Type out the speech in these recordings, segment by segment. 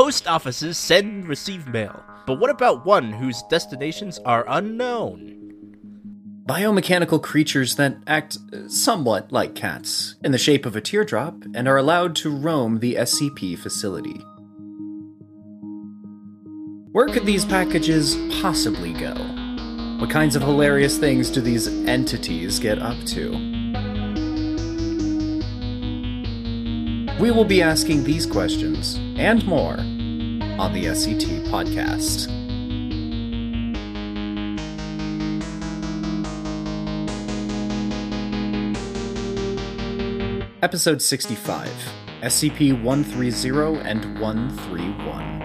post offices send and receive mail. But what about one whose destinations are unknown? Biomechanical creatures that act uh, somewhat like cats, in the shape of a teardrop, and are allowed to roam the SCP facility. Where could these packages possibly go? What kinds of hilarious things do these entities get up to? We will be asking these questions and more on the SCT podcast. Episode 65 SCP 130 and 131.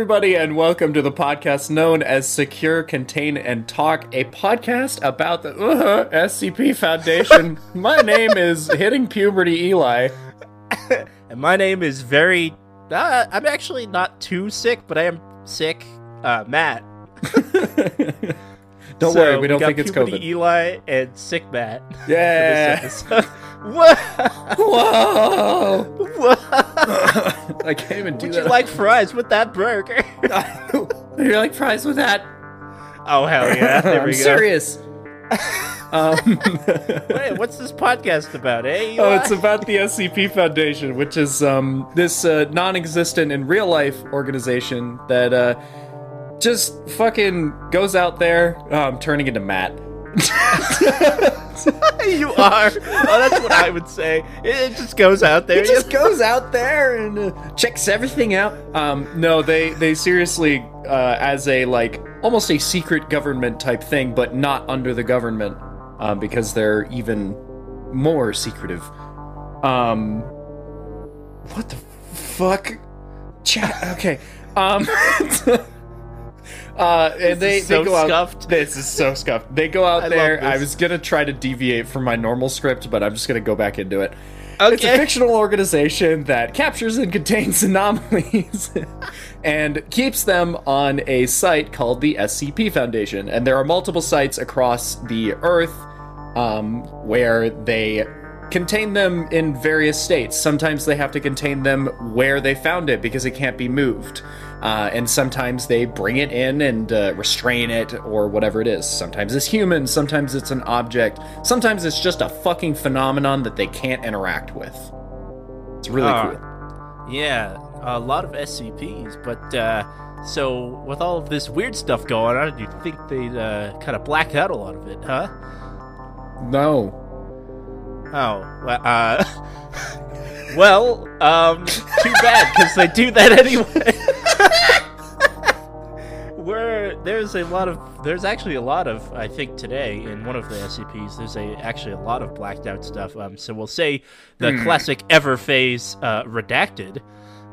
Everybody, and welcome to the podcast known as Secure, Contain, and Talk, a podcast about the uh, SCP Foundation. My name is Hitting Puberty Eli. And my name is very. Uh, I'm actually not too sick, but I am sick. Uh, Matt. Don't So worry, we don't think it's puberty COVID. Eli and sick Matt. Yeah. what? Whoa! What? I can't even do Would that. you like fries with that burger? You're like fries with that? oh hell yeah! There I'm go. serious. um, Wait, what's this podcast about, eh? Oh, it's about the SCP Foundation, which is um, this uh, non-existent in real life organization that uh, just fucking goes out there, um, turning into Matt. you are. Oh, that's what I would say. It, just goes out there. It just goes out there and uh, checks everything out. Um, no, they they seriously, uh, as a like almost a secret government type thing, but not under the government, um, because they're even more secretive. Um, what the fuck? Chat. Okay. Um. Uh, and they, is they so go out. scuffed. This is so scuffed. They go out I there. I was gonna try to deviate from my normal script, but I'm just gonna go back into it. It's a fictional organization that captures and contains anomalies and keeps them on a site called the SCP Foundation. And there are multiple sites across the Earth um, where they contain them in various states. Sometimes they have to contain them where they found it because it can't be moved. Uh, and sometimes they bring it in and uh, restrain it or whatever it is. Sometimes it's human, sometimes it's an object, sometimes it's just a fucking phenomenon that they can't interact with. It's really Ah. cool. Yeah, a lot of SCPs, but uh, so with all of this weird stuff going on, you think they'd uh, kind of black out a lot of it, huh? No. Oh, well, uh, well, um, too bad because they do that anyway. Where there's a lot of, there's actually a lot of, I think today in one of the SCPs, there's a actually a lot of blacked out stuff. Um, so we'll say the classic Everphase uh, redacted,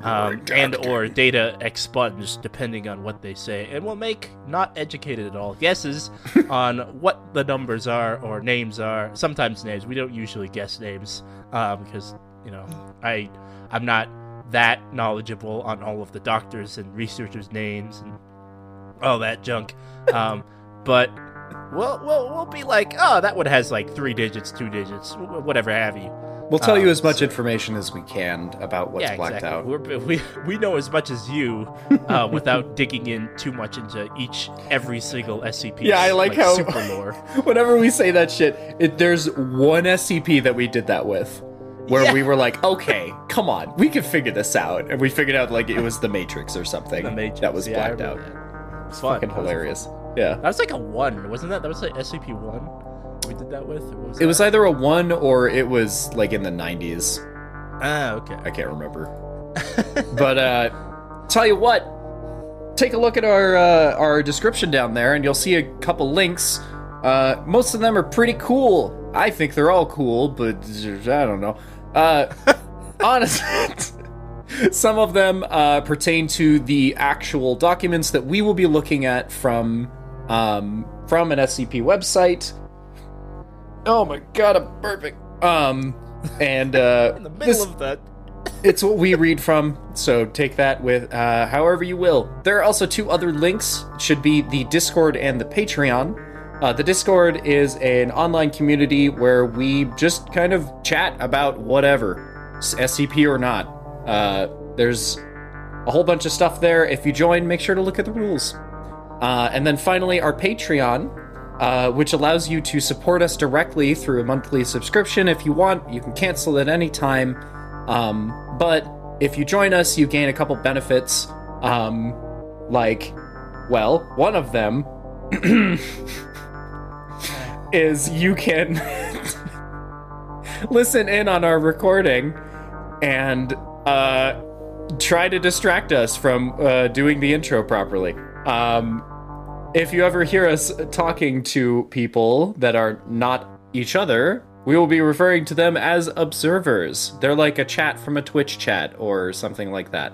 um, and or data expunged, depending on what they say, and we'll make not educated at all guesses on what the numbers are or names are. Sometimes names. We don't usually guess names um, because you know I I'm not that knowledgeable on all of the doctors and researchers' names and all that junk. Um, but we'll, we'll we'll be like, oh, that one has like three digits, two digits, whatever have you. We'll tell Uh, you as much information as we can about what's yeah, blacked exactly. out. We're, we we know as much as you uh, without digging in too much into each every single SCP. Yeah, I like how- super lore. Whenever we say that shit, it, there's one SCP that we did that with. Where Yeah. we were like, okay, come on, we can figure this out. And we figured out like it was the Matrix or something. The Matrix. That was yeah, blacked out. that. It's. Fucking hilarious. Yeah. That was like a one, wasn't that? That was like SCP one. We did that with. Was It was either a one or it was like in the 90s. ah okay. I can't remember. but uh tell you what, take a look at our uh, our description down there and you'll see a couple links. Uh most of them are pretty cool. I think they're all cool, but I don't know. Uh honestly some of them uh, pertain to the actual documents that we will be looking at from um, from an SCP website. Oh my god, I'm burping. Um, and uh, In the middle this- of that. it's what we read from, so take that with uh, however you will. There are also two other links. It should be the Discord and the Patreon. Uh, the Discord is an online community where we just kind of chat about whatever, SCP or not. Uh, there's a whole bunch of stuff there. If you join, make sure to look at the rules. Uh, and then finally, our Patreon. Uh, which allows you to support us directly through a monthly subscription if you want. You can cancel at any time. Um, but if you join us, you gain a couple benefits. Um, like, well, one of them is you can listen in on our recording and uh, try to distract us from uh, doing the intro properly. Um, if you ever hear us talking to people that are not each other, we will be referring to them as observers. They're like a chat from a Twitch chat or something like that,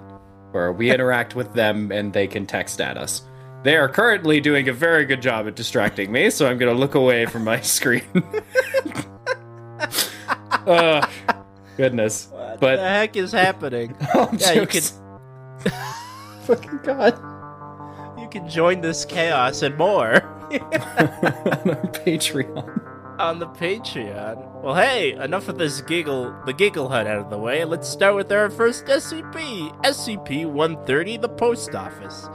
where we interact with them and they can text at us. They are currently doing a very good job at distracting me, so I'm going to look away from my screen. uh, goodness. What but the heck is happening? Oh, yeah, you can jokes. fucking god you can join this chaos and more on our Patreon. on the Patreon. Well, hey, enough of this giggle, the giggle hut out of the way. Let's start with our first SCP, SCP-130, the post office.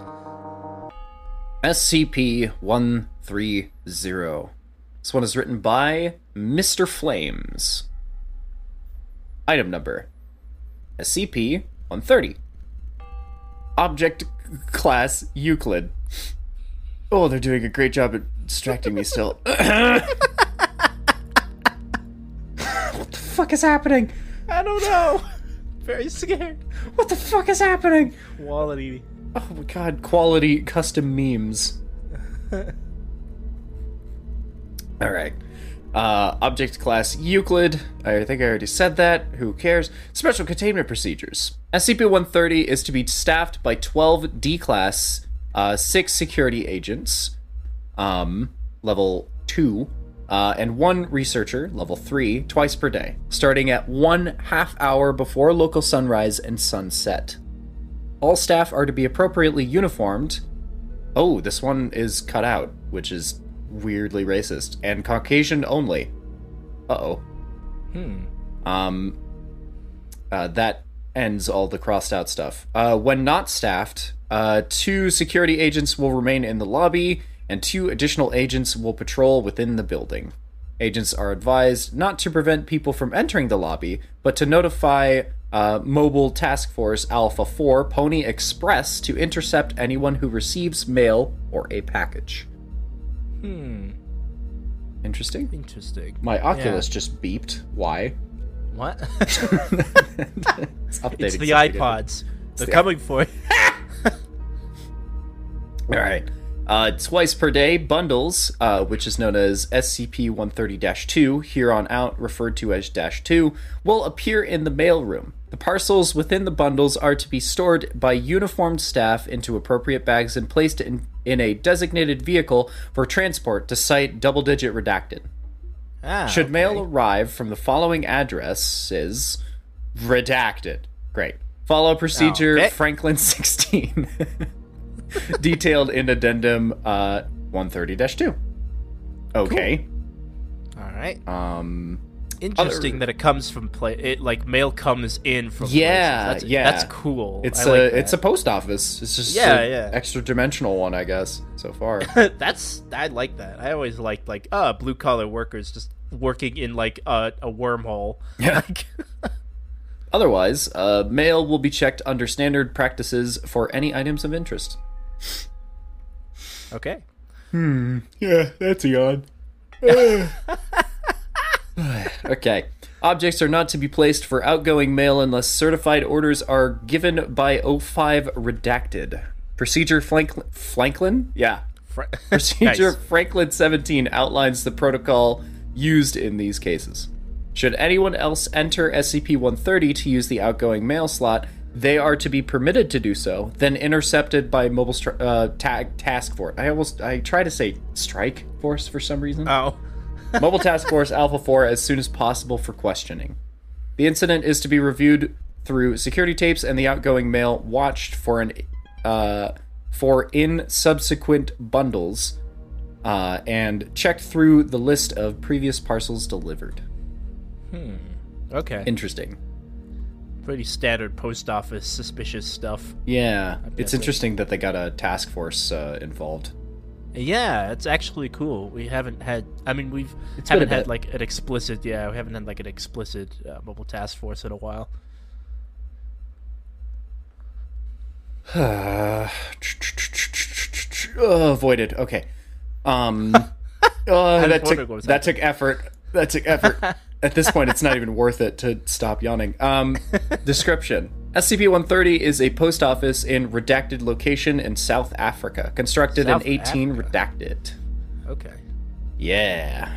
SCP 130. This one is written by Mr. Flames. Item number SCP 130. Object class Euclid. Oh, they're doing a great job at distracting me still. what the fuck is happening? I don't know. Very scared. What the fuck is happening? Quality. Oh my god, quality custom memes. Alright. Uh, object class Euclid. I think I already said that. Who cares? Special containment procedures. SCP 130 is to be staffed by 12 D class, uh, 6 security agents, um, level 2, uh, and one researcher, level 3, twice per day, starting at one half hour before local sunrise and sunset. All staff are to be appropriately uniformed. Oh, this one is cut out, which is weirdly racist. And Caucasian only. Uh oh. Hmm. Um, uh, that ends all the crossed out stuff. Uh, when not staffed, uh, two security agents will remain in the lobby, and two additional agents will patrol within the building. Agents are advised not to prevent people from entering the lobby, but to notify uh, Mobile Task Force Alpha 4 Pony Express to intercept anyone who receives mail or a package. Hmm. Interesting. Interesting. My Oculus just beeped. Why? What? it's updating it's the iPods. They're the- coming for you. All right. Uh, twice per day, bundles, uh, which is known as SCP 130 2, here on out referred to as Dash 2, will appear in the mailroom. The parcels within the bundles are to be stored by uniformed staff into appropriate bags and placed in, in a designated vehicle for transport to site double digit redacted. Ah, Should mail arrive from the following addresses, redacted. Great. Follow procedure Okay. Franklin 16. Detailed in addendum uh, 130 2. Okay. All right. Um, Interesting other- that it comes from play. It like mail comes in from. Yeah, places. That's, yeah. That's cool. it's I a like it's a post office. It's just Yeah, yeah. extra dimensional one, I guess, so far. that's I like that. I always liked like uh blue collar workers just working in like a, a wormhole. Yeah. Like, Otherwise, uh, mail will be checked under standard practices for any items of interest. okay. Hmm. Yeah, that's a yawn. okay. Objects are not to be placed for outgoing mail unless certified orders are given by 05 redacted. Procedure Flank- Franklin? Yeah. Fr- Procedure Nice. Franklin 17 outlines the protocol used in these cases. Should anyone else enter SCP 130 to use the outgoing mail slot, they are to be permitted to do so, then intercepted by mobile stri- uh, ta- task force. I almost I try to say strike force for some reason. Oh. Mobile Task Force Alpha 4 as soon as possible for questioning. The incident is to be reviewed through security tapes and the outgoing mail watched for an uh, for in subsequent bundles uh, and checked through the list of previous parcels delivered. Hmm. Okay. Interesting. Pretty standard post office suspicious stuff. Yeah, it's interesting that they got a task force uh, involved. Yeah, it's actually cool. We haven't had. I mean, we've It's haven't had bit. like an explicit. Yeah, we haven't had like an explicit uh, mobile task force in a while. Uh, oh, avoided. Okay. Um. uh, that took that took effort. That took effort. At this point, it's not even worth it to stop yawning. Um. description. SCP-130 is a post office in redacted location in South Africa, constructed South in 18 Africa. redacted. Okay. Yeah.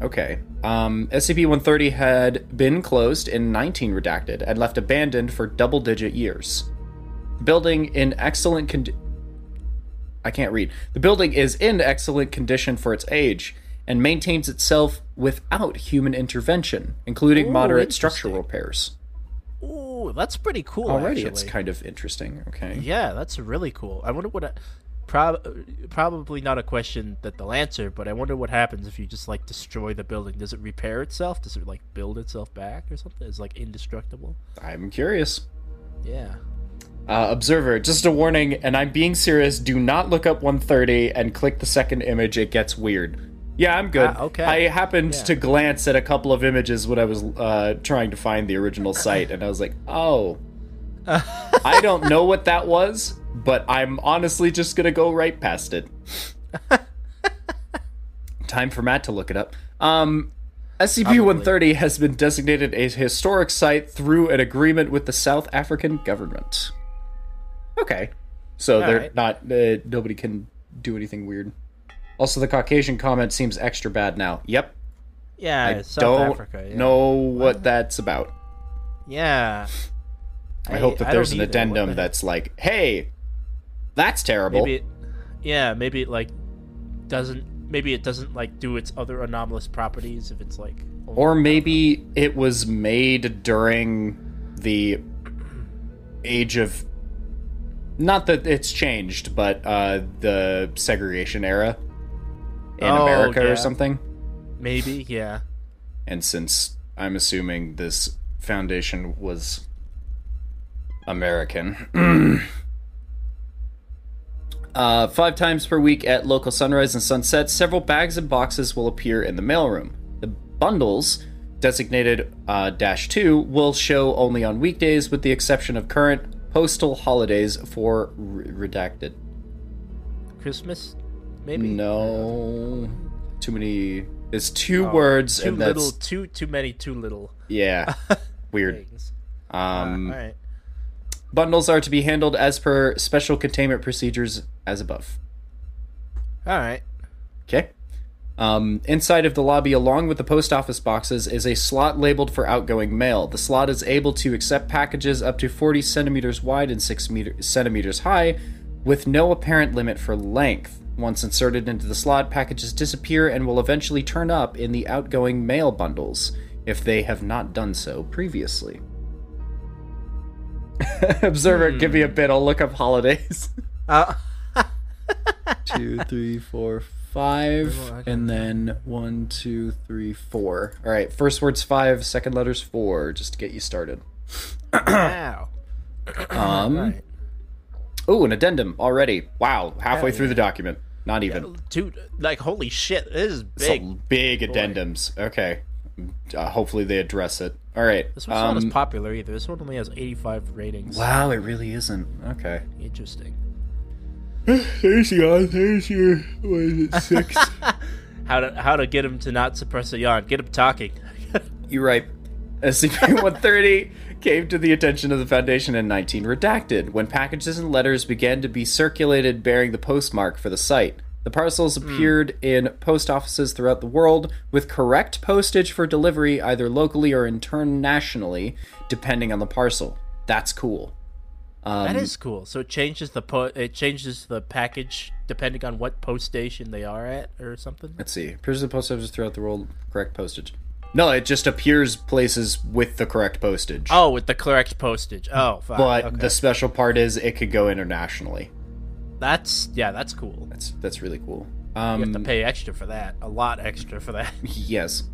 Okay. Um, SCP-130 had been closed in 19 redacted and left abandoned for double-digit years. The building in excellent condition. I can't read. The building is in excellent condition for its age and maintains itself without human intervention, including Ooh, moderate structural repairs. Ooh, that's pretty cool. Already, actually. it's kind of interesting. Okay. Yeah, that's really cool. I wonder what. I, prob- probably not a question that they'll answer, but I wonder what happens if you just like destroy the building. Does it repair itself? Does it like build itself back or something? Is like indestructible? I'm curious. Yeah. Uh, observer, just a warning, and I'm being serious. Do not look up 130 and click the second image. It gets weird. Yeah, I'm good. Ah, okay. I happened Yeah. to glance at a couple of images when I was uh, trying to find the original site, and I was like, oh. I don't know what that was, but I'm honestly just gonna go right past it. Time for Matt to look it up. Um, SCP-130 has been designated a historic site through an agreement with the South African government. Okay, so they're right. not. Uh, nobody can do anything weird. Also, the Caucasian comment seems extra bad now. Yep, Yeah, I South don't Africa. Yeah. know what that's about. Yeah. I, hope that there's an either. Addendum that's like, "Hey, that's terrible." maybe. It, yeah, maybe it like doesn't. Maybe it doesn't like do its other anomalous properties if it's like. Or maybe it was made during the age of. Not that it's changed, but uh, the segregation era in Oh, America yeah. or something. maybe yeah. And since I'm assuming this foundation was American. uh, five times per week at local sunrise and sunset, several bags and boxes will appear in the mailroom. The bundles, designated uh, dash two, will show only on weekdays, with the exception of current postal holidays for re- redacted. Christmas, maybe. No, too many. It's two Oh, words, Too and that's little. Too too many. Too little yeah, weird. things. Um, All right. Bundles are to be handled as per special containment procedures as above. All right. Okay. Um, inside of the lobby, along with the post office boxes, is a slot labeled for outgoing mail. The slot is able to accept packages up to 40 centimeters wide and 6 meter- centimeters high, with no apparent limit for length. Once inserted into the slot, packages disappear and will eventually turn up in the outgoing mail bundles, if they have not done so previously. Observer, give me a bit. I'll look up holidays. Uh, two, three, four, five, and then one, two, three, four. All right, first word's five, second letter's four, just to get you started. wow. Um, Right. Oh, an addendum already. Wow, halfway Hell through the document. Not even. Dude, like holy shit, this is big. Some big addendums. Okay. Uh, hopefully they address it. All right. This one's not Um, as popular either. This one only has 85 ratings. wow, it really isn't. Okay. Interesting. There's your, there's your, what is it, six? How to how to get him to not suppress a yawn? Get him talking. You're right. SCP-130 came to the attention of the Foundation in 19 redacted when packages and letters began to be circulated bearing the postmark for the site. The parcels appeared in post offices throughout the world with correct postage for delivery either locally or internationally, depending on the parcel. That's cool. Um, that is cool. So it changes the po- it changes the package depending on what post station they are at or something. Let's see. Appears in post offices throughout the world. Correct postage. No, it just appears places with the correct postage. Oh, with the correct postage. Oh, fuck. but okay. the special part is it could go internationally. that's yeah, that's cool. That's that's really cool. You Um, have to pay extra for that. A lot extra for that. Yes.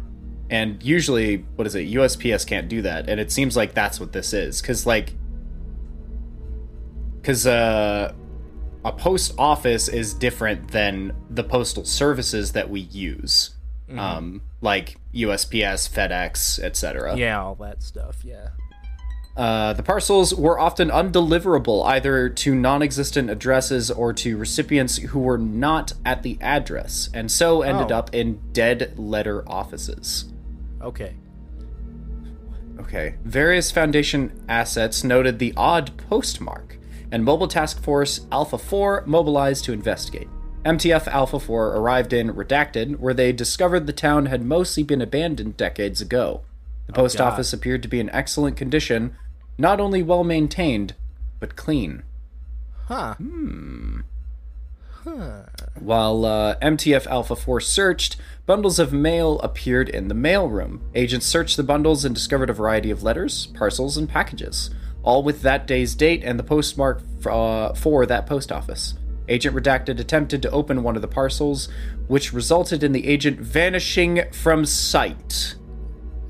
And usually, what is it? USPS can't do that, and it seems like that's what this is, because like, because uh, a post office is different than the postal services that we use, um, like USPS, FedEx, etc. yeah, all that stuff. Yeah. Uh, the parcels were often undeliverable either to non existent addresses or to recipients who were not at the address, and so ended Oh. up in dead letter offices. Okay. Okay. Various Foundation assets noted the odd postmark, and Mobile Task Force Alpha 4 mobilized to investigate. MTF Alpha 4 arrived in Redacted, where they discovered the town had mostly been abandoned decades ago. The post God. office appeared to be in excellent condition, not only well maintained, but clean. Huh. Hmm. While uh, MTF Alpha 4 searched, bundles of mail appeared in the mailroom. Agents searched the bundles and discovered a variety of letters, parcels, and packages, all with that day's date and the postmark f- uh, for that post office. Agent Redacted attempted to open one of the parcels, which resulted in the agent vanishing from sight.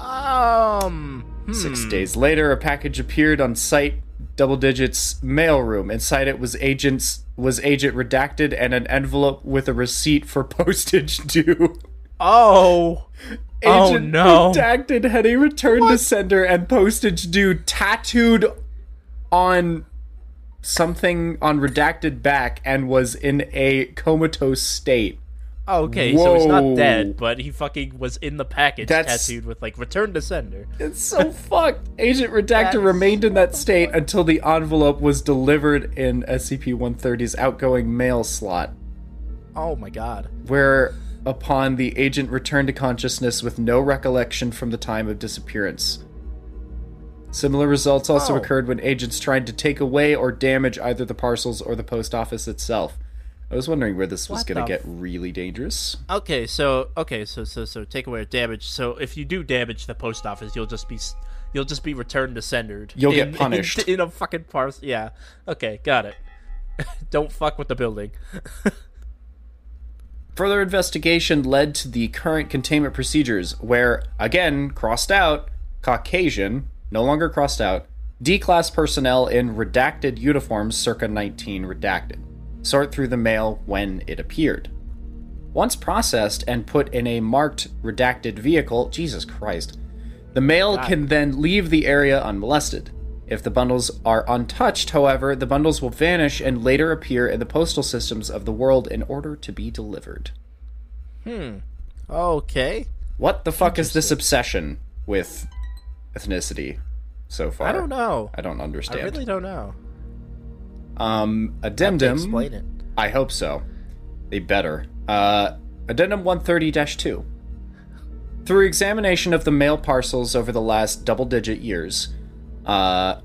Um. hmm. Six days later, a package appeared on site, double digits mailroom. Inside it was agents was agent redacted and an envelope with a receipt for postage due. Oh. Oh, Agent no. redacted had a return to sender and postage due tattooed on something on redacted back and was in a comatose state. Oh, okay, so he's not dead, but he fucking was in the package That's- tattooed with like return to sender. It's so fucked. Agent Redactor remained in that state until the envelope was delivered in SCP-130's outgoing mail slot, Oh my god. where upon the agent returned to consciousness with no recollection from the time of disappearance. Similar results also Oh. occurred when agents tried to take away or damage either the parcels or the post office itself. I was wondering where this was going to get really dangerous. Okay, so okay, so so so take away or damage. So if you do damage the post office, you'll just be you'll just be returned to sendered. You'll get in- in- punished. in, a fucking parcel. Yeah. Okay, got it. Don't fuck with the building. Further investigation led to the current containment procedures, where, again, crossed out, Caucasian, no longer crossed out, D class personnel in redacted uniforms circa 19 redacted. Sort through the mail when it appeared. Once processed and put in a marked redacted vehicle, Jesus Christ, the mail can then leave the area unmolested. If the bundles are untouched, however, the bundles will vanish and later appear in the postal systems of the world in order to be delivered. Hmm. Okay. What the fuck is this obsession with ethnicity so far? I don't know. I don't understand. I really don't know. Um, addendum. explain it. I hope so. They better. Uh, addendum 130 2. Through examination of the mail parcels over the last double digit years, uh,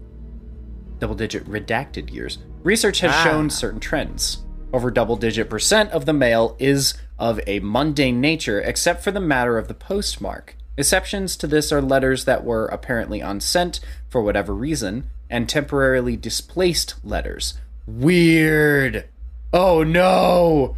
double digit redacted years, research has Ah. shown certain trends. Over double digit percent of the mail is of a mundane nature, except for the matter of the postmark. Exceptions to this are letters that were apparently unsent for whatever reason, and temporarily displaced letters. Weird! Oh no!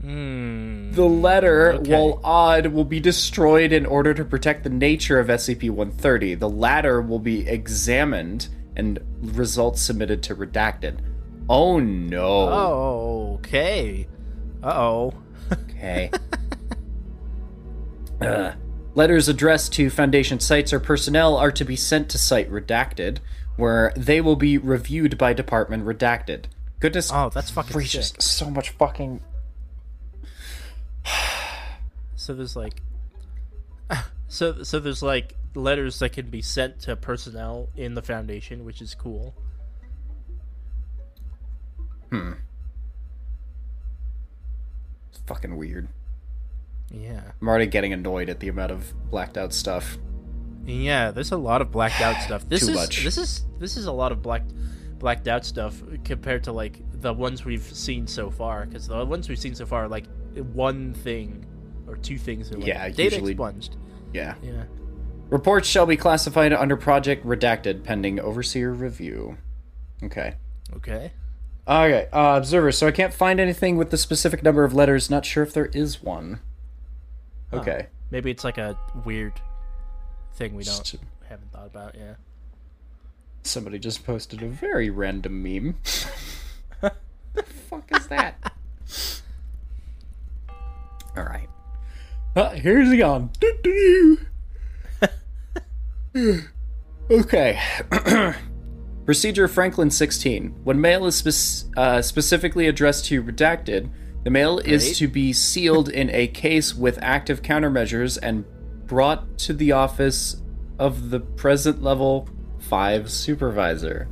Hmm. The letter, Okay. while odd, will be destroyed in order to protect the nature of SCP 130. The latter will be examined and results submitted to redacted. Oh no. Oh, okay. Uh oh. Okay. Uh, letters addressed to Foundation sites or personnel are to be sent to site redacted, where they will be reviewed by Department redacted. Goodness Oh, that's fucking gracious, sick. so much fucking. So there's like, so so there's like letters that can be sent to personnel in the foundation, which is cool. Hmm. It's fucking weird. Yeah, I'm already getting annoyed at the amount of blacked out stuff. yeah. There's a lot of blacked out stuff. This Too is much. this is this is a lot of blacked blacked out stuff compared to like the ones we've seen so far. Because the ones we've seen so far are like one thing or two things. Are, like, Yeah, data usually- expunged. Yeah. Yeah. Reports shall be classified under Project Redacted pending overseer review. Okay. Okay. Okay, uh, observer. So I can't find anything with the specific number of letters. Not sure if there is one. Okay. Maybe it's like a weird thing we don't Just- haven't thought about. Yeah. Somebody just posted a very random meme. the fuck is that? All right. Uh, here's the on. okay. Procedure Franklin 16. When mail is spec- uh, specifically addressed to redacted, the mail Great. is to be sealed in a case with active countermeasures and brought to the office of the present level 5 supervisor.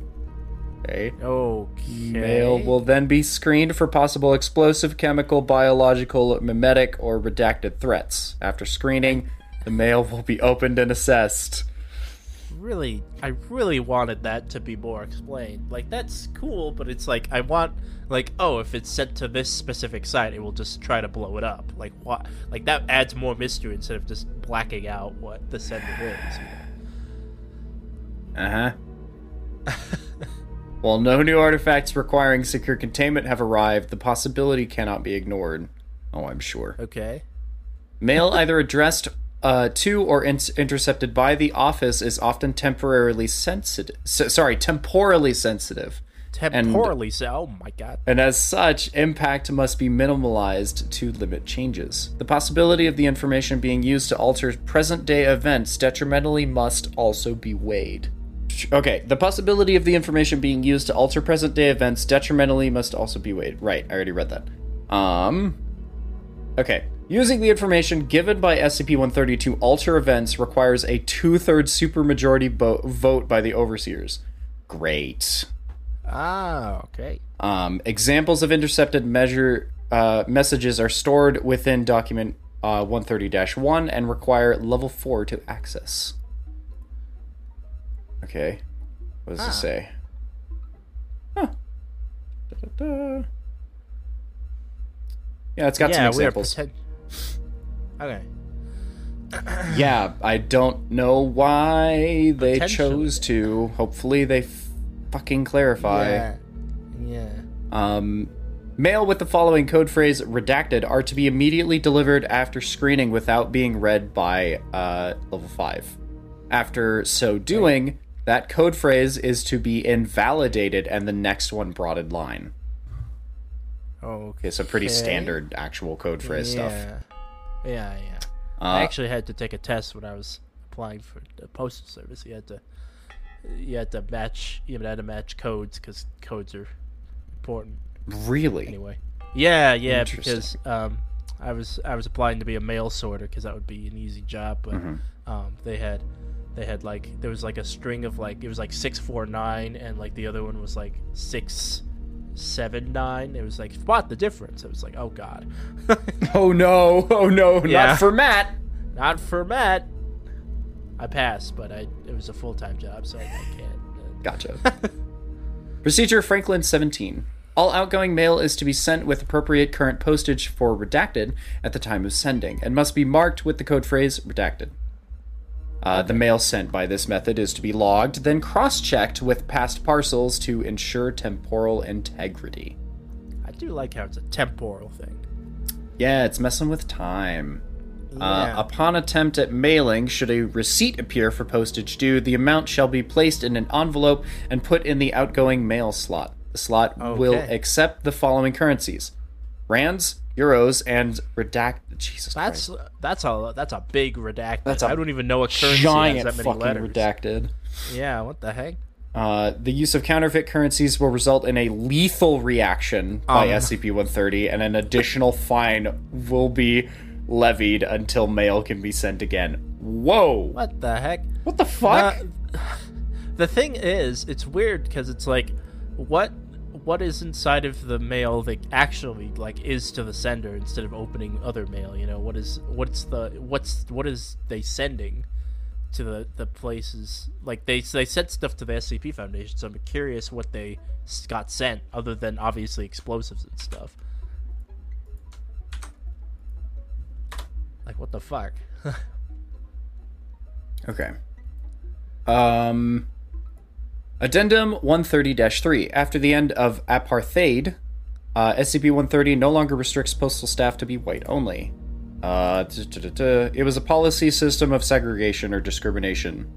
Okay. Okay. Mail will then be screened for possible explosive, chemical, biological, mimetic, or redacted threats. After screening, the mail will be opened and assessed. Really I really wanted that to be more explained. Like that's cool, but it's like I want like oh, if it's sent to this specific site, it will just try to blow it up. Like what? Like that adds more mystery instead of just blacking out what the sender is. Uh huh. While no new artifacts requiring secure containment have arrived, the possibility cannot be ignored. Oh, I'm sure. Okay. Mail either addressed uh, to or in- intercepted by the office is often temporarily sensitive. S- sorry, temporally sensitive. Temporally so. Oh my god. and as such, impact must be minimalized to limit changes. The possibility of the information being used to alter present day events detrimentally must also be weighed. Okay, the possibility of the information being used to alter present day events detrimentally must also be weighed. Right, I already read that. Um. Okay. Using the information given by SCP 130 to alter events requires a two thirds supermajority bo- vote by the overseers. Great. Ah, okay. Um, examples of intercepted measure uh, messages are stored within document uh, 130-1 and require level 4 to access. Okay. What does Ah. it say? Huh. Da-da-da. Yeah, it's got some yeah, are examples. Okay. yeah, I don't know why they chose to. Hopefully they f- fucking clarify. Yeah. Yeah. Um, mail with the following code phrase redacted are to be immediately delivered after screening without being read by uh, level 5. After so doing, that code phrase is to be invalidated and the next one brought in line. Oh, okay. It's a pretty standard actual code phrase stuff. Yeah. Yeah, yeah. Uh, I actually had to take a test when I was applying for the postal service. You had to, you had to match, you had to match codes because codes are important. really? Anyway. Yeah, yeah, because um, I was I was applying to be a mail sorter because that would be an easy job, but Mm-hmm. um, they had they had like there was like a string of like it was like six four nine and like the other one was like six seven nine. It was like spot the difference. It was like oh god, Oh no! Oh no! Yeah. Not for Matt! not for Matt. I passed, but I it was a full time job, so I, I can't. uh, Gotcha. Procedure Franklin 17. All outgoing mail is to be sent with appropriate current postage for redacted at the time of sending and must be marked with the code phrase redacted. Uh, The mail sent by this method is to be logged, then cross checked with past parcels to ensure temporal integrity. I do like how it's a temporal thing. Yeah, it's messing with time. Yeah. Uh, upon attempt at mailing, should a receipt appear for postage due, the amount shall be placed in an envelope and put in the outgoing mail slot. The slot will accept the following currencies: rands, euros, and redact. Jesus That's Christ! that's a that's a big redacted. That's a I don't even know what currency Giant has that many fucking letters. redacted. Yeah, what the heck? Uh, the use of counterfeit currencies will result in a lethal reaction by Um. SCP-130, and an additional fine will be levied until mail can be sent again. Whoa! What the heck? What the fuck? Uh, the thing is, it's weird because it's like, what what is inside of the mail that actually like is to the sender instead of opening other mail? You know, what is what's the what's what is they sending to the the places? Like they they sent stuff to the SCP Foundation, so I'm curious what they got sent other than obviously explosives and stuff. Like what the fuck? Okay. Um, Addendum 130-3. After the end of apartheid, uh, SCP-130 no longer restricts postal staff to be white only. Uh, it was a policy system of segregation or discrimination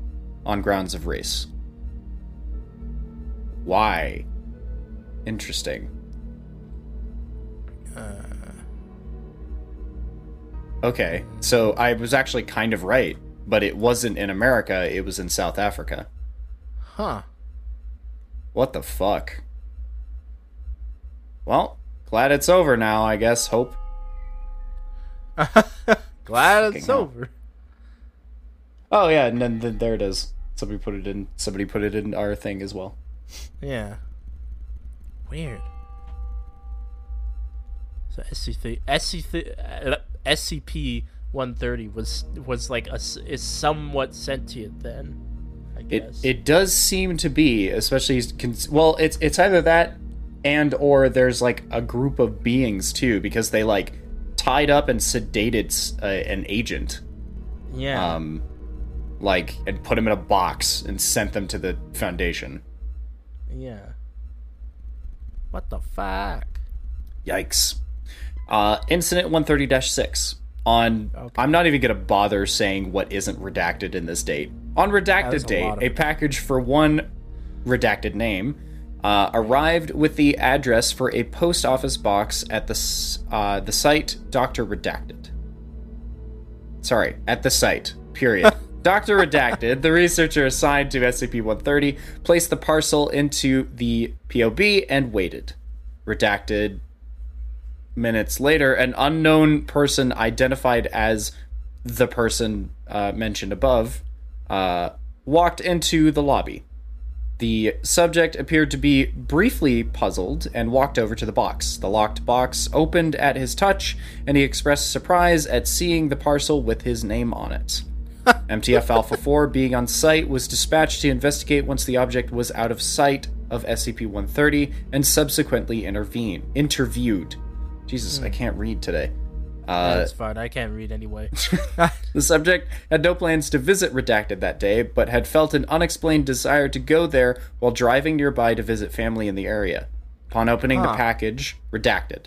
on grounds of race. Why? Interesting. Okay, so I was actually kind of right, but it wasn't in America, it was in South Africa. Huh. What the fuck? Well, glad it's over now, I guess. Hope. Glad it's hell. over. Oh yeah, and then, then there it is. Somebody put it in. Somebody put it in our thing as well. Yeah. Weird. So SCP SCP uh, SCP 130 was was like a is somewhat sentient then. I It it does seem to be, especially well, it's it's either that and or there's like a group of beings too because they like tied up and sedated uh, an agent, yeah. um, like and put him in a box and sent them to the Foundation. yeah. What the fuck? Yikes. Uh, incident 130 6. On, I'm not even going to bother saying what isn't redacted in this date. On redacted a date, of a package for one redacted name uh, arrived with the address for a post office box at the uh, the site Doctor Redacted. Sorry, at the site. Period. Doctor Redacted, the researcher assigned to SCP-130, placed the parcel into the POB and waited. Redacted minutes later, an unknown person identified as the person uh, mentioned above uh, walked into the lobby. The subject appeared to be briefly puzzled and walked over to the box. The locked box opened at his touch, and he expressed surprise at seeing the parcel with his name on it. MTF Alpha 4, being on site, was dispatched to investigate once the object was out of sight of SCP 130 and subsequently intervene, interviewed. Jesus, I can't read today. Uh, That's fine. I can't read anyway. the subject had no plans to visit Redacted that day, but had felt an unexplained desire to go there while driving nearby to visit family in the area. Upon opening the package, Redacted.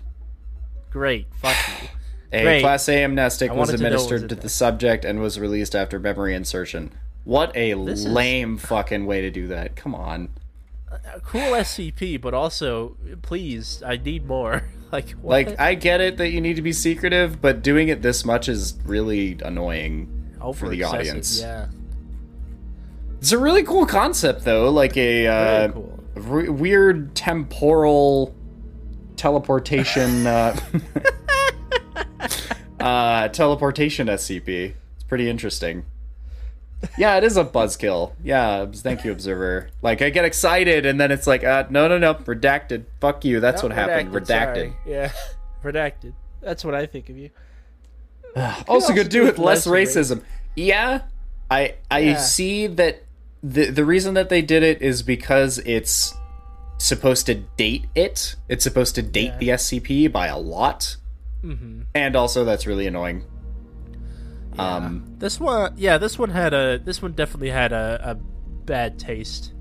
Great. Fuck you. A Great. Class A amnestic was wanted to administered to the subject and was released after memory insertion. What a This is- lame fucking way to do that. Come on. A cool SCP, but also, please, I need more. like, what? Like, I get it that you need to be secretive, but doing it this much is really annoying. Over the audience. Yeah. It's a really cool concept, though. Like a uh, cool. re- weird temporal teleportation uh, uh teleportation scp it's pretty interesting yeah it is a buzzkill yeah thank you observer like i get excited and then it's like uh no no no redacted fuck you that's Oh, what happened redacted. Yeah. redacted. That's what I think of you. also also could do with less less racism yeah i i Yeah. see that the the reason that they did it is because it's supposed to date it it's supposed to date Yeah. the scp by a lot Mm-hmm. and also that's really annoying um This one, yeah, this one had a. This one definitely had a, a bad taste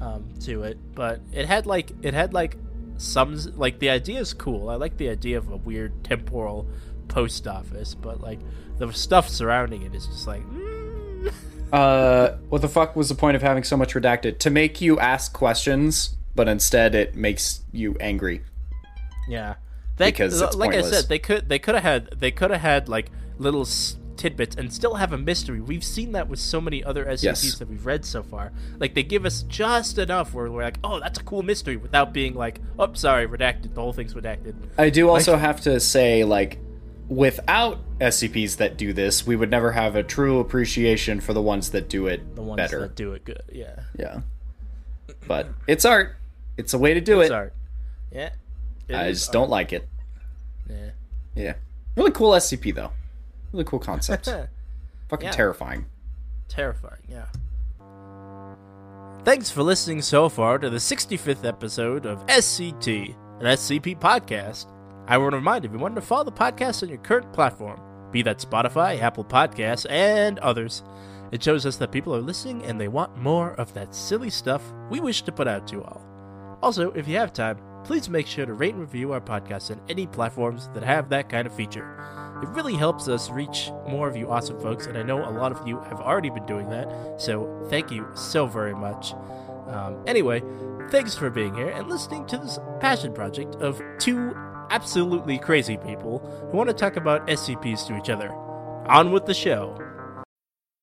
um, to it, but it had like it had like some like the idea is cool. I like the idea of a weird temporal post office, but like the stuff surrounding it is just like. mm. uh what the fuck was the point of having so much redacted to make you ask questions but instead it makes you angry Yeah, they, Because like I said, they could they could have had they could have had like little tidbits and still have a mystery. We've seen that with so many other SCPs Yes. that we've read so far. Like they give us just enough where we're like, oh, that's a cool mystery, without being like, oh, sorry, redacted. The whole thing's redacted. I do also have to say, like, without SCPs that do this, we would never have a true appreciation for the ones that do it The ones better. that do it good, yeah. Yeah. But it's art. It's a way to do it. Art. Yeah. It I just art. don't like it. Yeah. Yeah. Really cool SCP though. Really cool concept. Fucking Yeah. terrifying. Terrifying, yeah. Thanks for listening so far to the 65th episode of SCT, an SCP podcast. I want to remind everyone to follow the podcast on your current platform, be that Spotify, Apple Podcasts, and others. It shows us that people are listening and they want more of that silly stuff we wish to put out to all. Also, if you have time, please make sure to rate and review our podcast on any platforms that have that kind of feature. It really helps us reach more of you awesome folks, and I know a lot of you have already been doing that, so thank you so very much. Um, anyway, thanks for being here and listening to this passion project of two absolutely crazy people who want to talk about SCPs to each other. On with the show.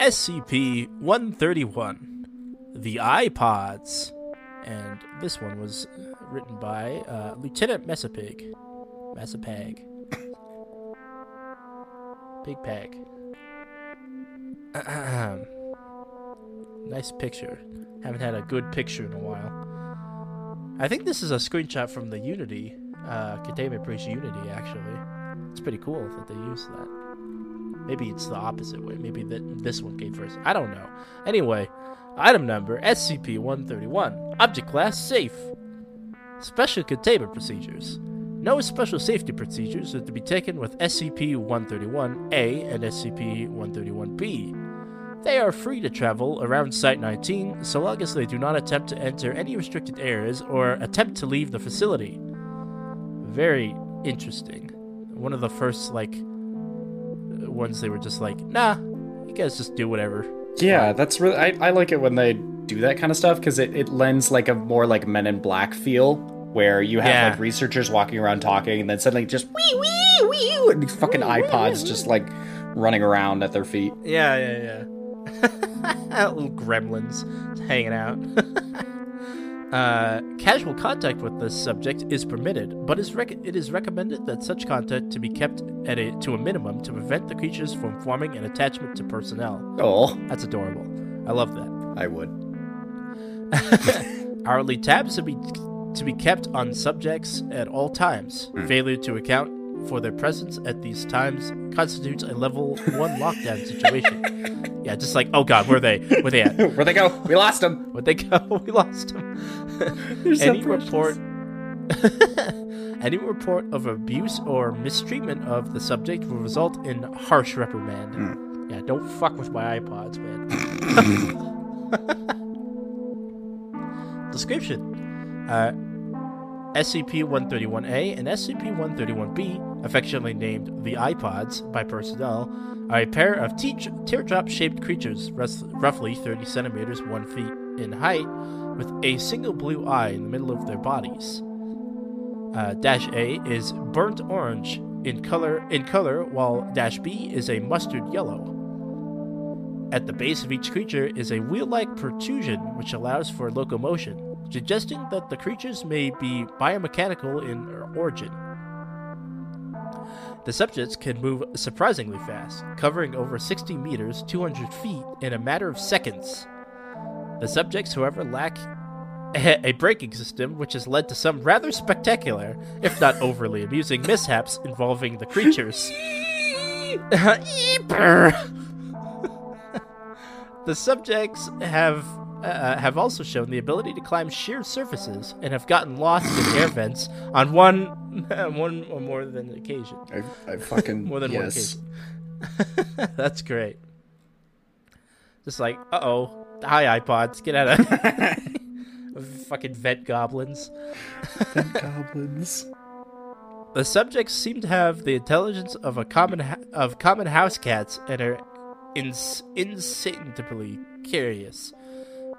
SCP 131 The Eye Pods. And this one was written by uh, Lieutenant Messapig. Messapag. Big Pag. Nice picture. Haven't had a good picture in a while. I think this is a screenshot from the Unity, uh, Containment Breach Unity, actually. It's pretty cool that they use that. Maybe it's the opposite way. Maybe that this one came first. I don't know. Anyway, item number SCP-131. Object class safe. Special containment procedures. No special safety procedures are to be taken with SCP-131-A and SCP-131-B. They are free to travel around Site-19 so long as they do not attempt to enter any restricted areas or attempt to leave the facility. Very interesting. One of the first, like, ones they were just like, nah, you guys just do whatever. Yeah, that's really. I, I like it when they do that kind of stuff because it, it lends like a more like Men in Black feel where you have Yeah. like researchers walking around talking and then suddenly just wee wee wee and these fucking Eye Pods just like running around at their feet. Yeah, yeah, yeah. Little gremlins hanging out. uh, casual contact with this subject is permitted, but is rec- it is recommended that such contact to be kept at a to a minimum to prevent the creatures from forming an attachment to personnel. Oh, That's adorable. I love that. I would. Hourly tabs to be to be kept on subjects at all times. Failure to account for their presence at these times constitutes a level one lockdown situation. yeah, just like oh god, where are they? Where they at? Where'd they go? We lost them. Where'd they go? we lost them. any report any report of abuse or mistreatment of the subject will result in harsh reprimand. Yeah, don't fuck with my Eye Pods, man. Description uh, SCP 131A and SCP 131B, affectionately named the Eye Pods by personnel, are a pair of te- teardrop shaped creatures, roughly 30 centimeters 1 feet in height, with a single blue eye in the middle of their bodies. Uh, dash A is burnt orange in color, in color, while Dash B is a mustard yellow. At the base of each creature is a wheel-like protrusion which allows for locomotion, suggesting that the creatures may be biomechanical in origin. The subjects can move surprisingly fast, covering over 60 meters, 200 feet, in a matter of seconds. The subjects, however, lack a braking system, which has led to some rather spectacular, if not overly amusing, mishaps involving the creatures. the subjects have uh, have also shown the ability to climb sheer surfaces and have gotten lost in air vents on one one or more than occasion. I, I fucking More than yes. one occasion. That's great. Just like, uh oh, hi Eye Pods, get out of fucking vent goblins. Vent goblins. The subjects seem to have the intelligence of a common ha- of common house cats and are ins- insatiably curious.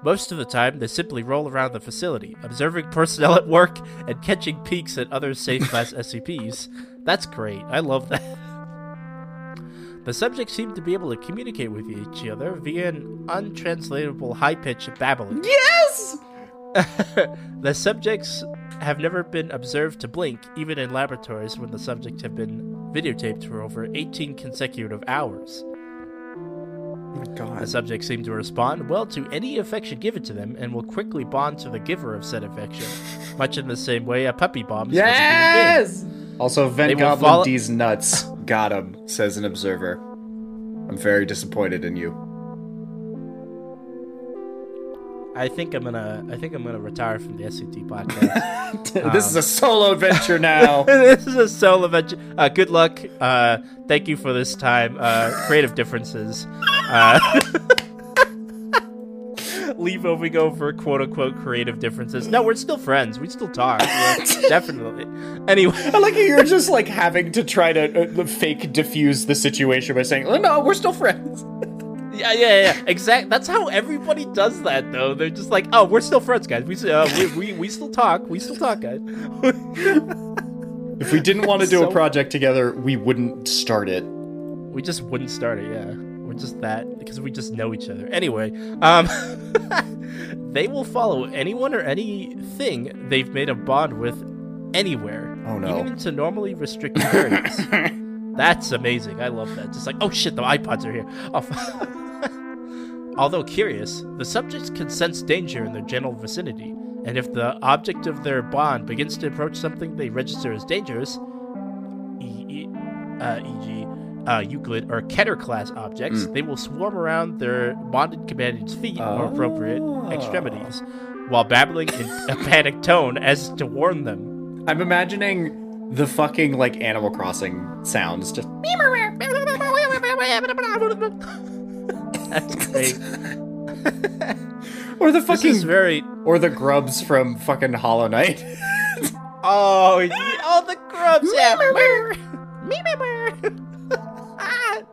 Most of the time, they simply roll around the facility, observing personnel at work and catching peeks at other safe class SCPs. That's great. I love that. The subjects seem to be able to communicate with each other via an untranslatable high pitched babbling. Yes. the subjects have never been observed to blink, even in laboratories when the subjects have been videotaped for over 18 consecutive hours. The God. subjects seem to respond well to any affection given to them and will quickly bond to the giver of said affection, much in the same way a puppy bonds. Yes! a human being. Also, They Vent will Goblin follow- D's nuts. Got him, says an observer. I'm very disappointed in you. I think I'm gonna. I think I'm gonna retire from the SCT podcast. this is a solo venture now. this is a solo venture. Uh, good luck. Uh, thank you for this time. Uh, creative differences. Leave over we go for quote unquote creative differences. No, we're still friends. We still talk. Definitely. Anyway, I like how you're just like having to try to uh, fake diffuse the situation by saying, oh, "No, we're still friends." yeah, yeah, yeah. Exact. That's how everybody does that, though. They're just like, oh, we're still friends, guys. We uh, we, we we still talk. We still talk, guys. If we didn't want to do So- a project together, we wouldn't start it. We just wouldn't start it, yeah. We're just that because we just know each other. Anyway, um they will follow anyone or anything they've made a bond with anywhere. Oh, no. Even into normally restricted areas. That's amazing. I love that. Just like, oh shit, the Eye Pods are here. Oh, Although curious, the subjects can sense danger in their general vicinity, and if the object of their bond begins to approach something they register as dangerous, e- e- uh, e.g., uh, Euclid or Keter class objects, they will swarm around their bonded companion's feet or appropriate extremities, while babbling in a panic tone as to warn them. I'm imagining the fucking like Animal Crossing sounds. Just That's great. or the This fucking is very. or the grubs from fucking Hollow Knight. Oh, yeah. oh, the grubs. Yeah.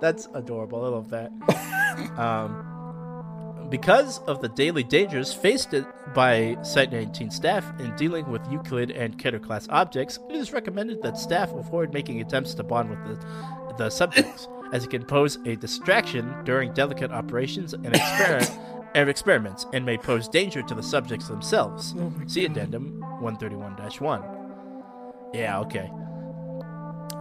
That's adorable. I love that. Um, because of the daily dangers faced by Site 19 staff in dealing with Euclid and Keter class objects, it is recommended that staff avoid making attempts to bond with the, the subjects, as it can pose a distraction during delicate operations and experiment. And experiments and may pose danger to the subjects themselves. See addendum 131-1. Yeah, okay.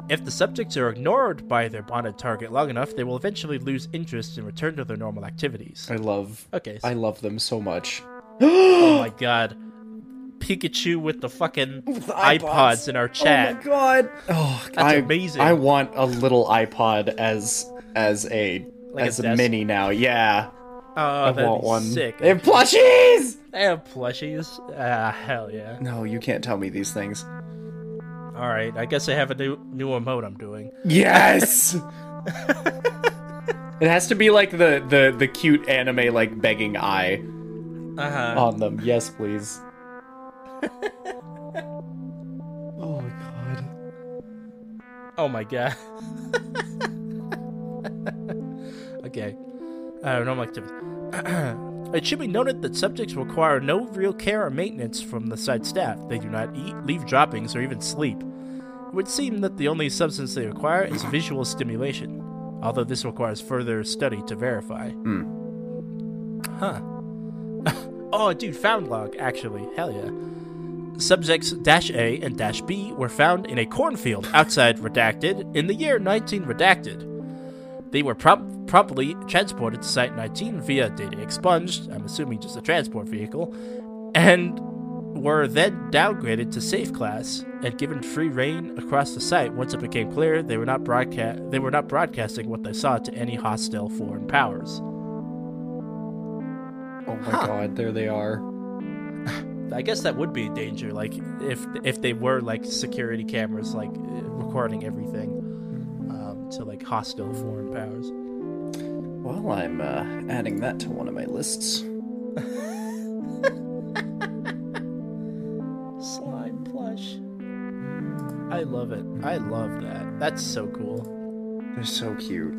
If the subjects are ignored by their bonded target long enough, they will eventually lose interest and return to their normal activities. I love Okay. so- I love them so much. oh my god. Pikachu with the fucking Eye Pods. iPods in our chat. Oh my god. Oh, That's I, amazing. I want a little Eye Pod as as a Like as a, desk? mini now. Yeah. oh, I want one. sick. They have plushies. They have plushies. Ah, hell yeah. No, you can't tell me these things. All right, I guess I have a new new emote I'm doing. Yes. it has to be like the the the cute anime like begging eye Uh huh. on them. Yes, please. oh my god. Oh my god. okay. Uh, normal activity. It should be noted that subjects require no real care or maintenance from the site staff. They do not eat, leave droppings, or even sleep. It would seem that the only substance they require is visual stimulation, although this requires further study to verify. Hmm. Huh. oh, dude, found log, actually. Hell yeah. Subjects Dash A and Dash B were found in a cornfield outside Redacted in the year 19 Redacted. They were prompt- promptly transported to Site 19 via data expunged, I'm assuming just a transport vehicle, and were then downgraded to safe class and given free reign across the site once it became clear they were not broadcast they were not broadcasting what they saw to any hostile foreign powers. Oh my god, there they are. I guess that would be a danger, like if if they were like security cameras, like recording everything to like hostile foreign powers. Well, I'm uh, adding that to one of my lists. Slime plush. I love it. I love that. That's so cool. They're so cute.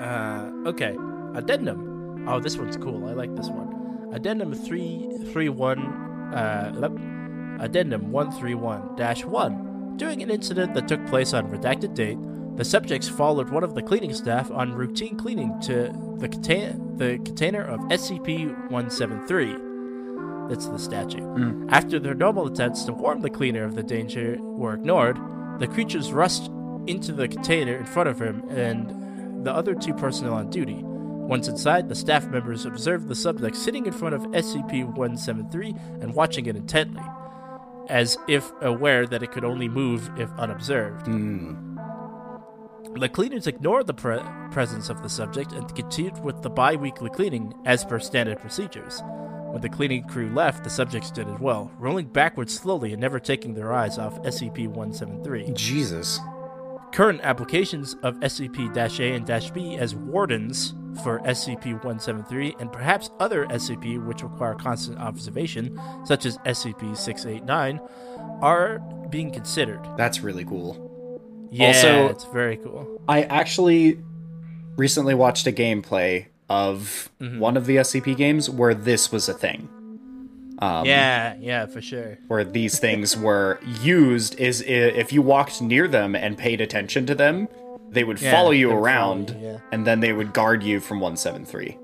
Uh, okay. Addendum. Oh, this one's cool. I like this one. Addendum 331. Uh, Addendum 131 1. During an incident that took place on redacted date, the subjects followed one of the cleaning staff on routine cleaning to the, contain- the container of SCP 173. That's the statue. Mm. After their normal attempts to warn the cleaner of the danger were ignored, the creature's rushed into the container in front of him and the other two personnel on duty. Once inside, the staff members observed the subject sitting in front of SCP 173 and watching it intently, as if aware that it could only move if unobserved. Hmm. The cleaners ignored the pre- presence of the subject and continued with the bi weekly cleaning as per standard procedures. When the cleaning crew left, the subjects did as well, rolling backwards slowly and never taking their eyes off SCP 173. Jesus. Current applications of SCP A and B as wardens for SCP 173 and perhaps other SCP which require constant observation, such as SCP 689, are being considered. That's really cool. Yeah, Also- it's very cool. I actually recently watched a gameplay of Mm-hmm. one of the SCP games where this was a thing. Um, yeah, yeah, for sure. Where these things were used is if you walked near them and paid attention to them, they would Yeah, follow you would follow around, you, yeah. and then they would guard you from 173.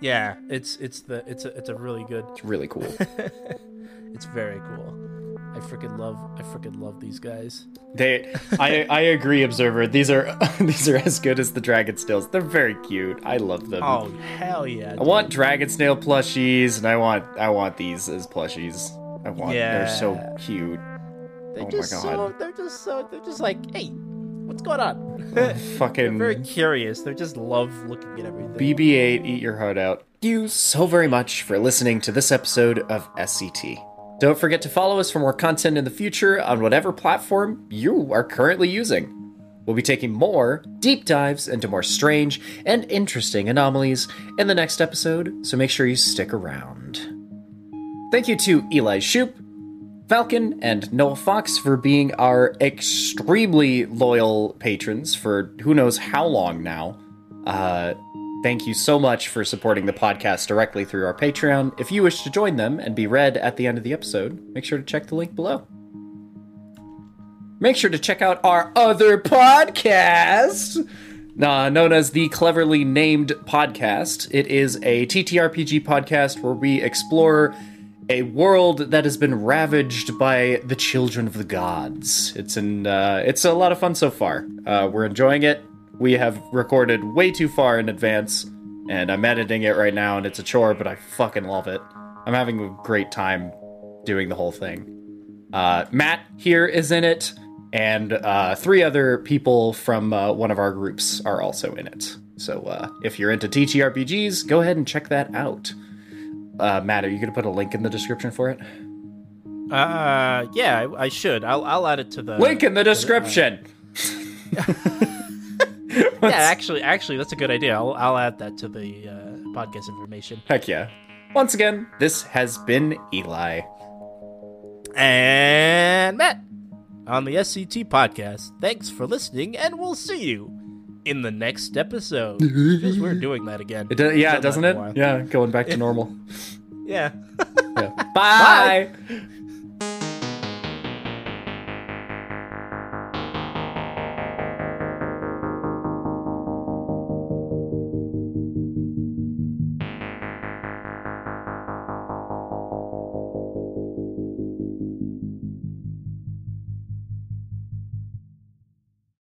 Yeah, it's it's the it's a it's a really good. It's really cool. It's very cool. I freaking love I freaking love these guys. they, I, I agree, Observer. These are these are as good as the Dragon Snails. They're very cute. I love them. Oh hell yeah! I want Dragon Snail plushies, and I want I want these as plushies. I want. They're so cute. They're oh my just God. so they're just so they're just like hey, what's going on? they're Fucking very curious. They just love looking at everything. BB-8, eat your heart out. Thank you so very much for listening to this episode of SCT. Don't forget to follow us for more content in the future on whatever platform you are currently using. We'll be taking more deep dives into more strange and interesting anomalies in the next episode, so make sure you stick around. Thank you to Eli Shoup, Falcon, and Noah Fox for being our extremely loyal patrons for who knows how long now. Uh, thank you so much for supporting the podcast directly through our Patreon. If you wish to join them and be read at the end of the episode, make sure to check the link below. Make sure to check out our other podcast, uh, known as the Cleverly Named Podcast. It is a TTRPG podcast where we explore a world that has been ravaged by the children of the gods. It's uh, it's a lot of fun so far. Uh, we're enjoying it. We have recorded way too far in advance, and I'm editing it right now, and it's a chore, but I fucking love it. I'm having a great time doing the whole thing. Uh, Matt here is in it, and uh, three other people from uh, one of our groups are also in it. So uh, if you're into TTRPGs, go ahead and check that out. Uh, Matt, are you going to put a link in the description for it? Uh, yeah, I, I should. I'll I'll add it to the Link in the description. Yeah, actually, actually, that's a good idea. I'll I'll add that to the uh, podcast information. Heck yeah. Once again, this has been Eli. And Matt on the SCT podcast. Thanks for listening, and we'll see you in the next episode. we're doing that again. It do- yeah, doesn't it? Yeah, going back to normal. Yeah. Yeah. Bye.